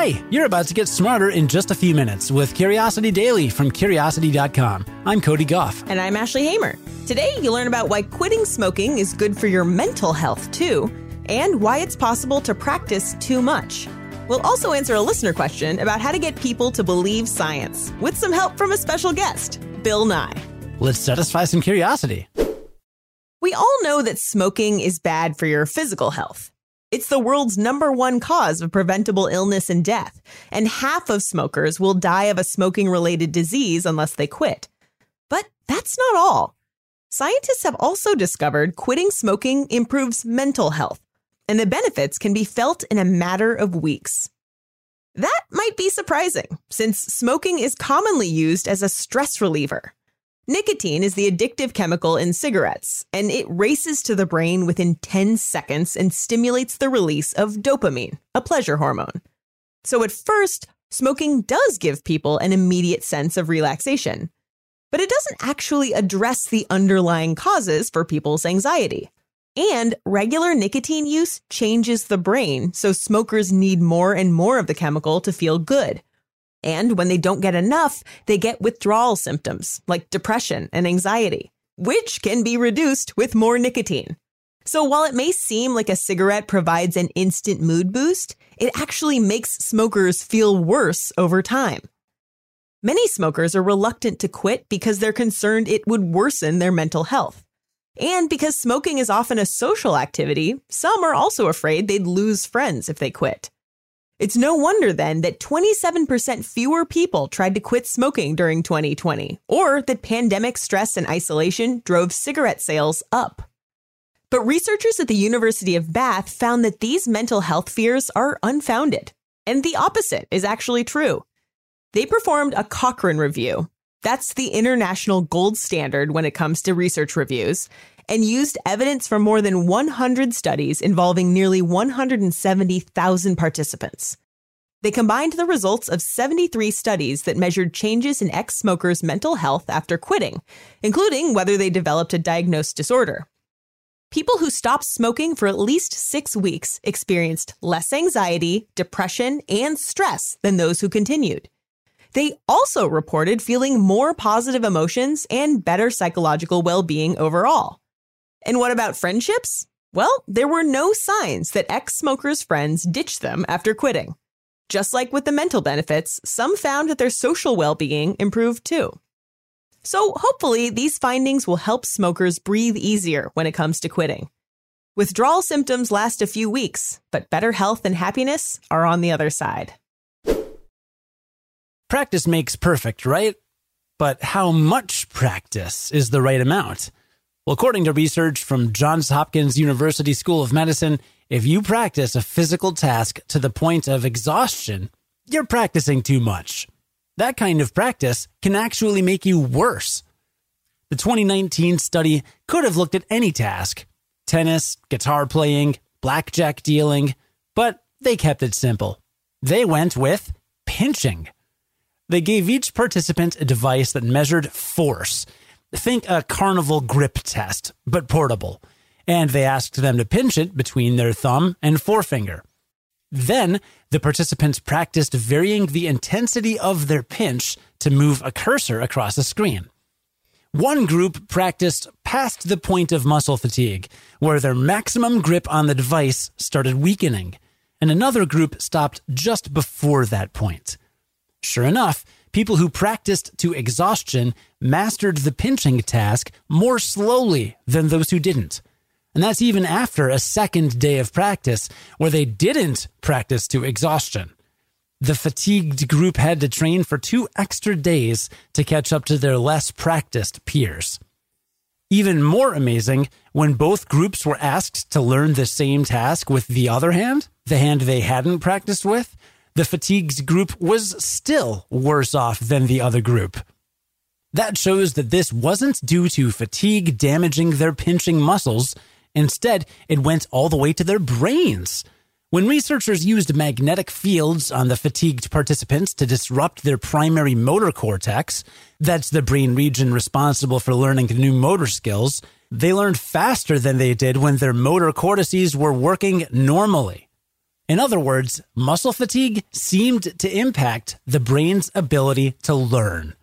Hi, you're about to get smarter in just a few minutes with Curiosity Daily from Curiosity.com. I'm Cody Gough. And I'm Ashley Hamer. Today, you learn about why quitting smoking is good for your mental health, too, and why it's possible to practice too much. We'll also answer a listener question about how to get people to believe science with some help from a special guest, Bill Nye. Let's satisfy some curiosity. We all know that smoking is bad for your physical health. It's the world's number one cause of preventable illness and death, and half of smokers will die of a smoking related disease unless they quit. But that's not all. Scientists have also discovered quitting smoking improves mental health, and the benefits can be felt in a matter of weeks. That might be surprising, since smoking is commonly used as a stress reliever. Nicotine is the addictive chemical in cigarettes, and it races to the brain within 10 seconds and stimulates the release of dopamine, a pleasure hormone. So at first, smoking does give people an immediate sense of relaxation, but it doesn't actually address the underlying causes for people's anxiety. And regular nicotine use changes the brain, so smokers need more and more of the chemical to feel good. And when they don't get enough, they get withdrawal symptoms like depression and anxiety, which can be reduced with more nicotine. So while it may seem like a cigarette provides an instant mood boost, it actually makes smokers feel worse over time. Many smokers are reluctant to quit because they're concerned it would worsen their mental health. And because smoking is often a social activity, some are also afraid they'd lose friends if they quit. It's no wonder then that 27% fewer people tried to quit smoking during 2020, or that pandemic stress and isolation drove cigarette sales up. But researchers at the University of Bath found that these mental health fears are unfounded, and the opposite is actually true. They performed a Cochrane review. That's the international gold standard when it comes to research reviews, and used evidence from more than 100 studies involving nearly 170,000 participants. They combined the results of 73 studies that measured changes in ex smokers' mental health after quitting, including whether they developed a diagnosed disorder. People who stopped smoking for at least six weeks experienced less anxiety, depression, and stress than those who continued. They also reported feeling more positive emotions and better psychological well being overall. And what about friendships? Well, there were no signs that ex smokers' friends ditched them after quitting. Just like with the mental benefits, some found that their social well being improved too. So hopefully, these findings will help smokers breathe easier when it comes to quitting. Withdrawal symptoms last a few weeks, but better health and happiness are on the other side. Practice makes perfect, right? But how much practice is the right amount? Well, according to research from Johns Hopkins University School of Medicine, if you practice a physical task to the point of exhaustion, you're practicing too much. That kind of practice can actually make you worse. The 2019 study could have looked at any task tennis, guitar playing, blackjack dealing, but they kept it simple. They went with pinching. They gave each participant a device that measured force Think a carnival grip test, but portable. And they asked them to pinch it between their thumb and forefinger. Then the participants practiced varying the intensity of their pinch to move a cursor across a screen. One group practiced past the point of muscle fatigue, where their maximum grip on the device started weakening, and another group stopped just before that point. Sure enough, people who practiced to exhaustion mastered the pinching task more slowly than those who didn't. And that's even after a second day of practice where they didn't practice to exhaustion. The fatigued group had to train for two extra days to catch up to their less practiced peers. Even more amazing, when both groups were asked to learn the same task with the other hand, the hand they hadn't practiced with, the fatigued group was still worse off than the other group. That shows that this wasn't due to fatigue damaging their pinching muscles. Instead, it went all the way to their brains. When researchers used magnetic fields on the fatigued participants to disrupt their primary motor cortex, that's the brain region responsible for learning new motor skills, they learned faster than they did when their motor cortices were working normally. In other words, muscle fatigue seemed to impact the brain's ability to learn.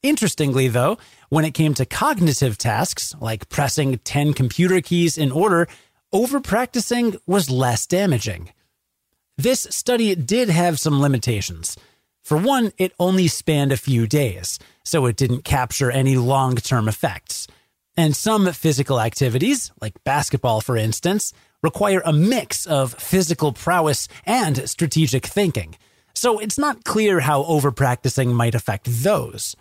Interestingly, though, when it came to cognitive tasks like pressing 10 computer keys in order, overpracticing was less damaging. This study did have some limitations. For one, it only spanned a few days, so it didn't capture any long term effects. And some physical activities, like basketball for instance, require a mix of physical prowess and strategic thinking. So it's not clear how overpracticing might affect those.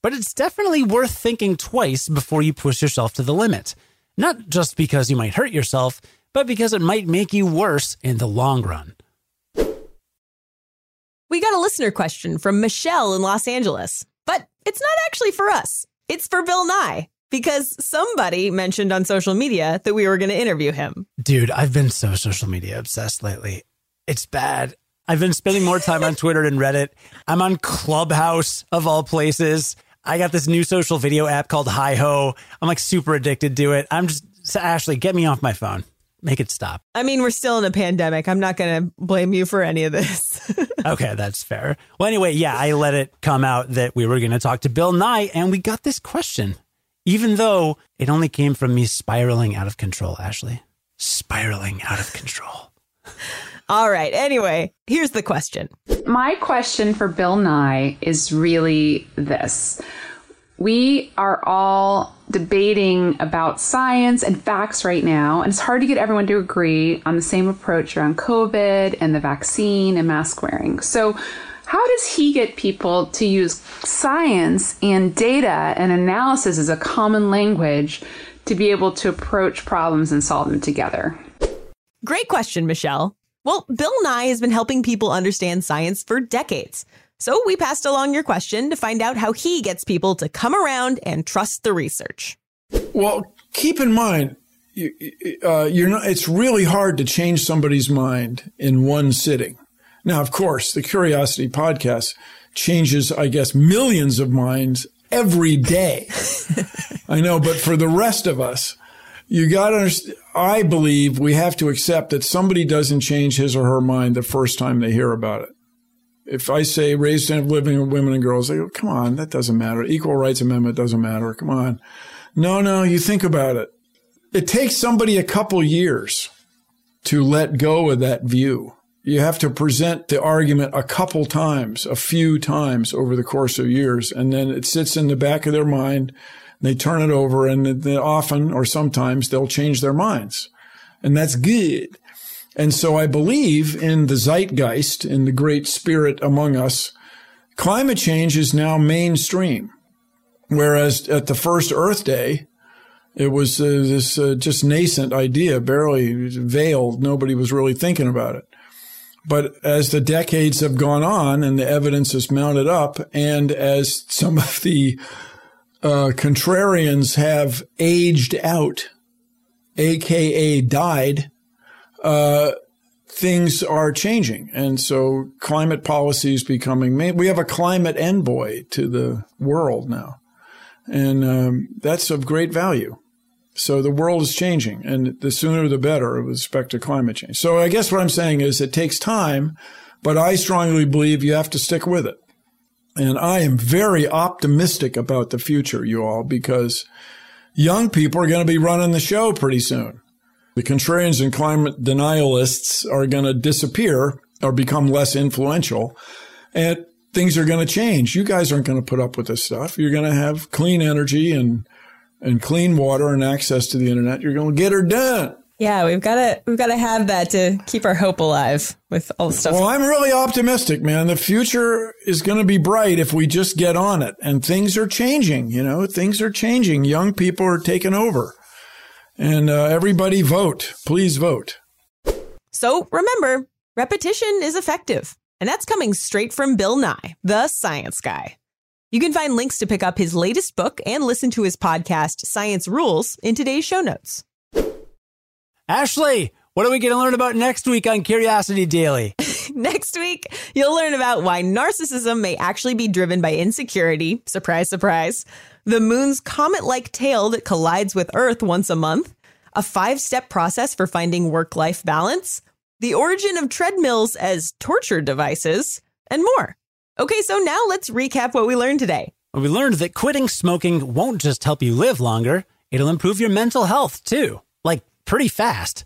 But it's definitely worth thinking twice before you push yourself to the limit. Not just because you might hurt yourself, but because it might make you worse in the long run. We got a listener question from Michelle in Los Angeles, but it's not actually for us. It's for Bill Nye because somebody mentioned on social media that we were going to interview him. Dude, I've been so social media obsessed lately. It's bad. I've been spending more time on Twitter and Reddit. I'm on Clubhouse of all places. I got this new social video app called Hi Ho. I'm like super addicted to it. I'm just Ashley, get me off my phone. Make it stop. I mean, we're still in a pandemic. I'm not going to blame you for any of this. okay, that's fair. Well, anyway, yeah, I let it come out that we were going to talk to Bill Nye, and we got this question even though it only came from me spiraling out of control, Ashley. Spiraling out of control. All right. Anyway, here's the question. My question for Bill Nye is really this. We are all debating about science and facts right now, and it's hard to get everyone to agree on the same approach around COVID and the vaccine and mask wearing. So, how does he get people to use science and data and analysis as a common language to be able to approach problems and solve them together? Great question, Michelle. Well, Bill Nye has been helping people understand science for decades. So we passed along your question to find out how he gets people to come around and trust the research. Well, keep in mind, you, uh, you're not, it's really hard to change somebody's mind in one sitting. Now, of course, the Curiosity podcast changes, I guess, millions of minds every day. I know, but for the rest of us, you got to understand. I believe we have to accept that somebody doesn't change his or her mind the first time they hear about it. If I say raise standard of living of women and girls, they go, come on, that doesn't matter. Equal rights amendment doesn't matter. Come on. No, no, you think about it. It takes somebody a couple years to let go of that view you have to present the argument a couple times, a few times over the course of years, and then it sits in the back of their mind. They turn it over, and then often or sometimes they'll change their minds, and that's good. And so I believe in the zeitgeist, in the great spirit among us. Climate change is now mainstream, whereas at the first Earth Day, it was uh, this uh, just nascent idea, barely veiled. Nobody was really thinking about it. But as the decades have gone on and the evidence has mounted up, and as some of the uh, contrarians have aged out, aka died, uh, things are changing. And so climate policy is becoming, we have a climate envoy to the world now. And um, that's of great value. So the world is changing, and the sooner the better with respect to climate change. So I guess what I'm saying is it takes time, but I strongly believe you have to stick with it. And I am very optimistic about the future, you all, because young people are going to be running the show pretty soon. The contrarians and climate denialists are going to disappear or become less influential. And things are going to change. You guys aren't going to put up with this stuff. You're going to have clean energy and and clean water and access to the internet, you're going to get her done. Yeah, we've got to we've got to have that to keep our hope alive with all the stuff. Well, I'm really optimistic, man. The future is going to be bright if we just get on it. And things are changing, you know, things are changing. Young people are taking over. And uh, everybody vote. Please vote. So remember, repetition is effective. And that's coming straight from Bill Nye, the science guy. You can find links to pick up his latest book and listen to his podcast, Science Rules, in today's show notes. Ashley, what are we going to learn about next week on Curiosity Daily? next week, you'll learn about why narcissism may actually be driven by insecurity. Surprise, surprise. The moon's comet like tail that collides with Earth once a month, a five step process for finding work life balance, the origin of treadmills as torture devices, and more. Okay, so now let's recap what we learned today. We learned that quitting smoking won't just help you live longer, it'll improve your mental health too, like pretty fast.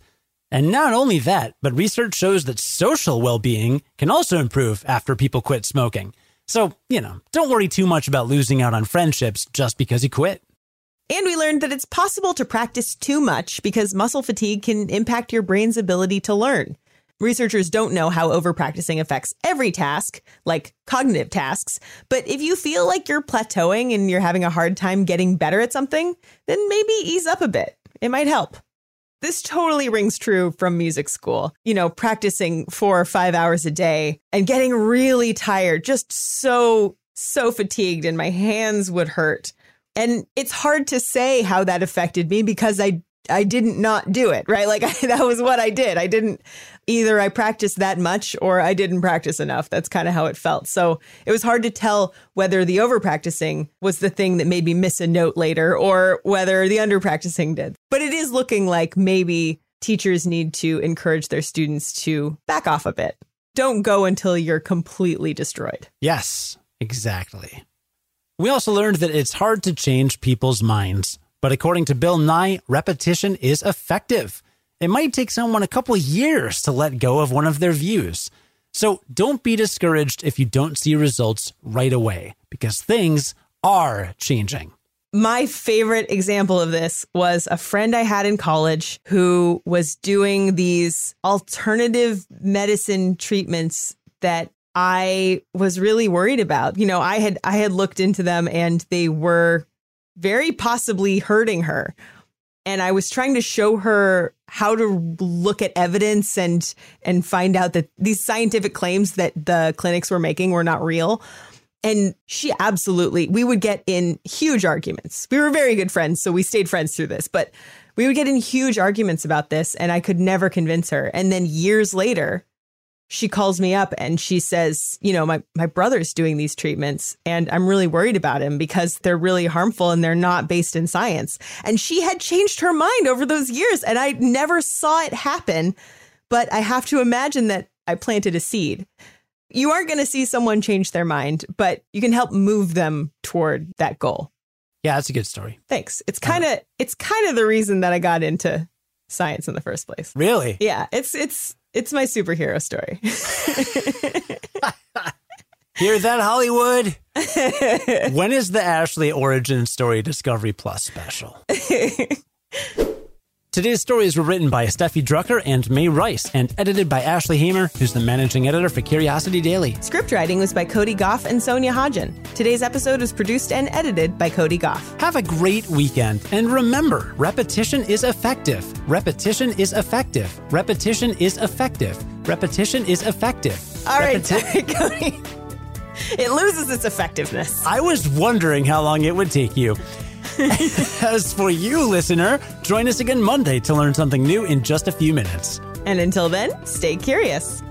And not only that, but research shows that social well being can also improve after people quit smoking. So, you know, don't worry too much about losing out on friendships just because you quit. And we learned that it's possible to practice too much because muscle fatigue can impact your brain's ability to learn. Researchers don't know how overpracticing affects every task, like cognitive tasks, but if you feel like you're plateauing and you're having a hard time getting better at something, then maybe ease up a bit. It might help. This totally rings true from music school. You know, practicing four or five hours a day and getting really tired, just so, so fatigued, and my hands would hurt. And it's hard to say how that affected me because I I didn't not do it, right? Like I, that was what I did. I didn't either I practiced that much or I didn't practice enough. That's kind of how it felt. So it was hard to tell whether the over practicing was the thing that made me miss a note later or whether the under practicing did. But it is looking like maybe teachers need to encourage their students to back off a bit. Don't go until you're completely destroyed. Yes, exactly. We also learned that it's hard to change people's minds. But according to Bill Nye, repetition is effective. It might take someone a couple years to let go of one of their views. So don't be discouraged if you don't see results right away, because things are changing. My favorite example of this was a friend I had in college who was doing these alternative medicine treatments that I was really worried about. You know, I had I had looked into them and they were very possibly hurting her. And I was trying to show her how to look at evidence and and find out that these scientific claims that the clinics were making were not real. And she absolutely, we would get in huge arguments. We were very good friends, so we stayed friends through this, but we would get in huge arguments about this, and I could never convince her. And then years later, she calls me up and she says, you know, my, my brother's doing these treatments and I'm really worried about him because they're really harmful and they're not based in science. And she had changed her mind over those years and I never saw it happen. But I have to imagine that I planted a seed. You aren't going to see someone change their mind, but you can help move them toward that goal. Yeah, that's a good story. Thanks. It's kind of it's kind of the reason that I got into science in the first place. Really? Yeah, it's it's it's my superhero story. Hear that, Hollywood? when is the Ashley origin story Discovery Plus special? Today's stories were written by Steffi Drucker and Mae Rice and edited by Ashley Hamer, who's the managing editor for Curiosity Daily. Script writing was by Cody Gough and Sonia Hodgen. Today's episode was produced and edited by Cody Gough. Have a great weekend. And remember, repetition is effective. Repetition is effective. Repetition is effective. Repetition is effective. All right, Repeti- Cody. It loses its effectiveness. I was wondering how long it would take you. As for you, listener, join us again Monday to learn something new in just a few minutes. And until then, stay curious.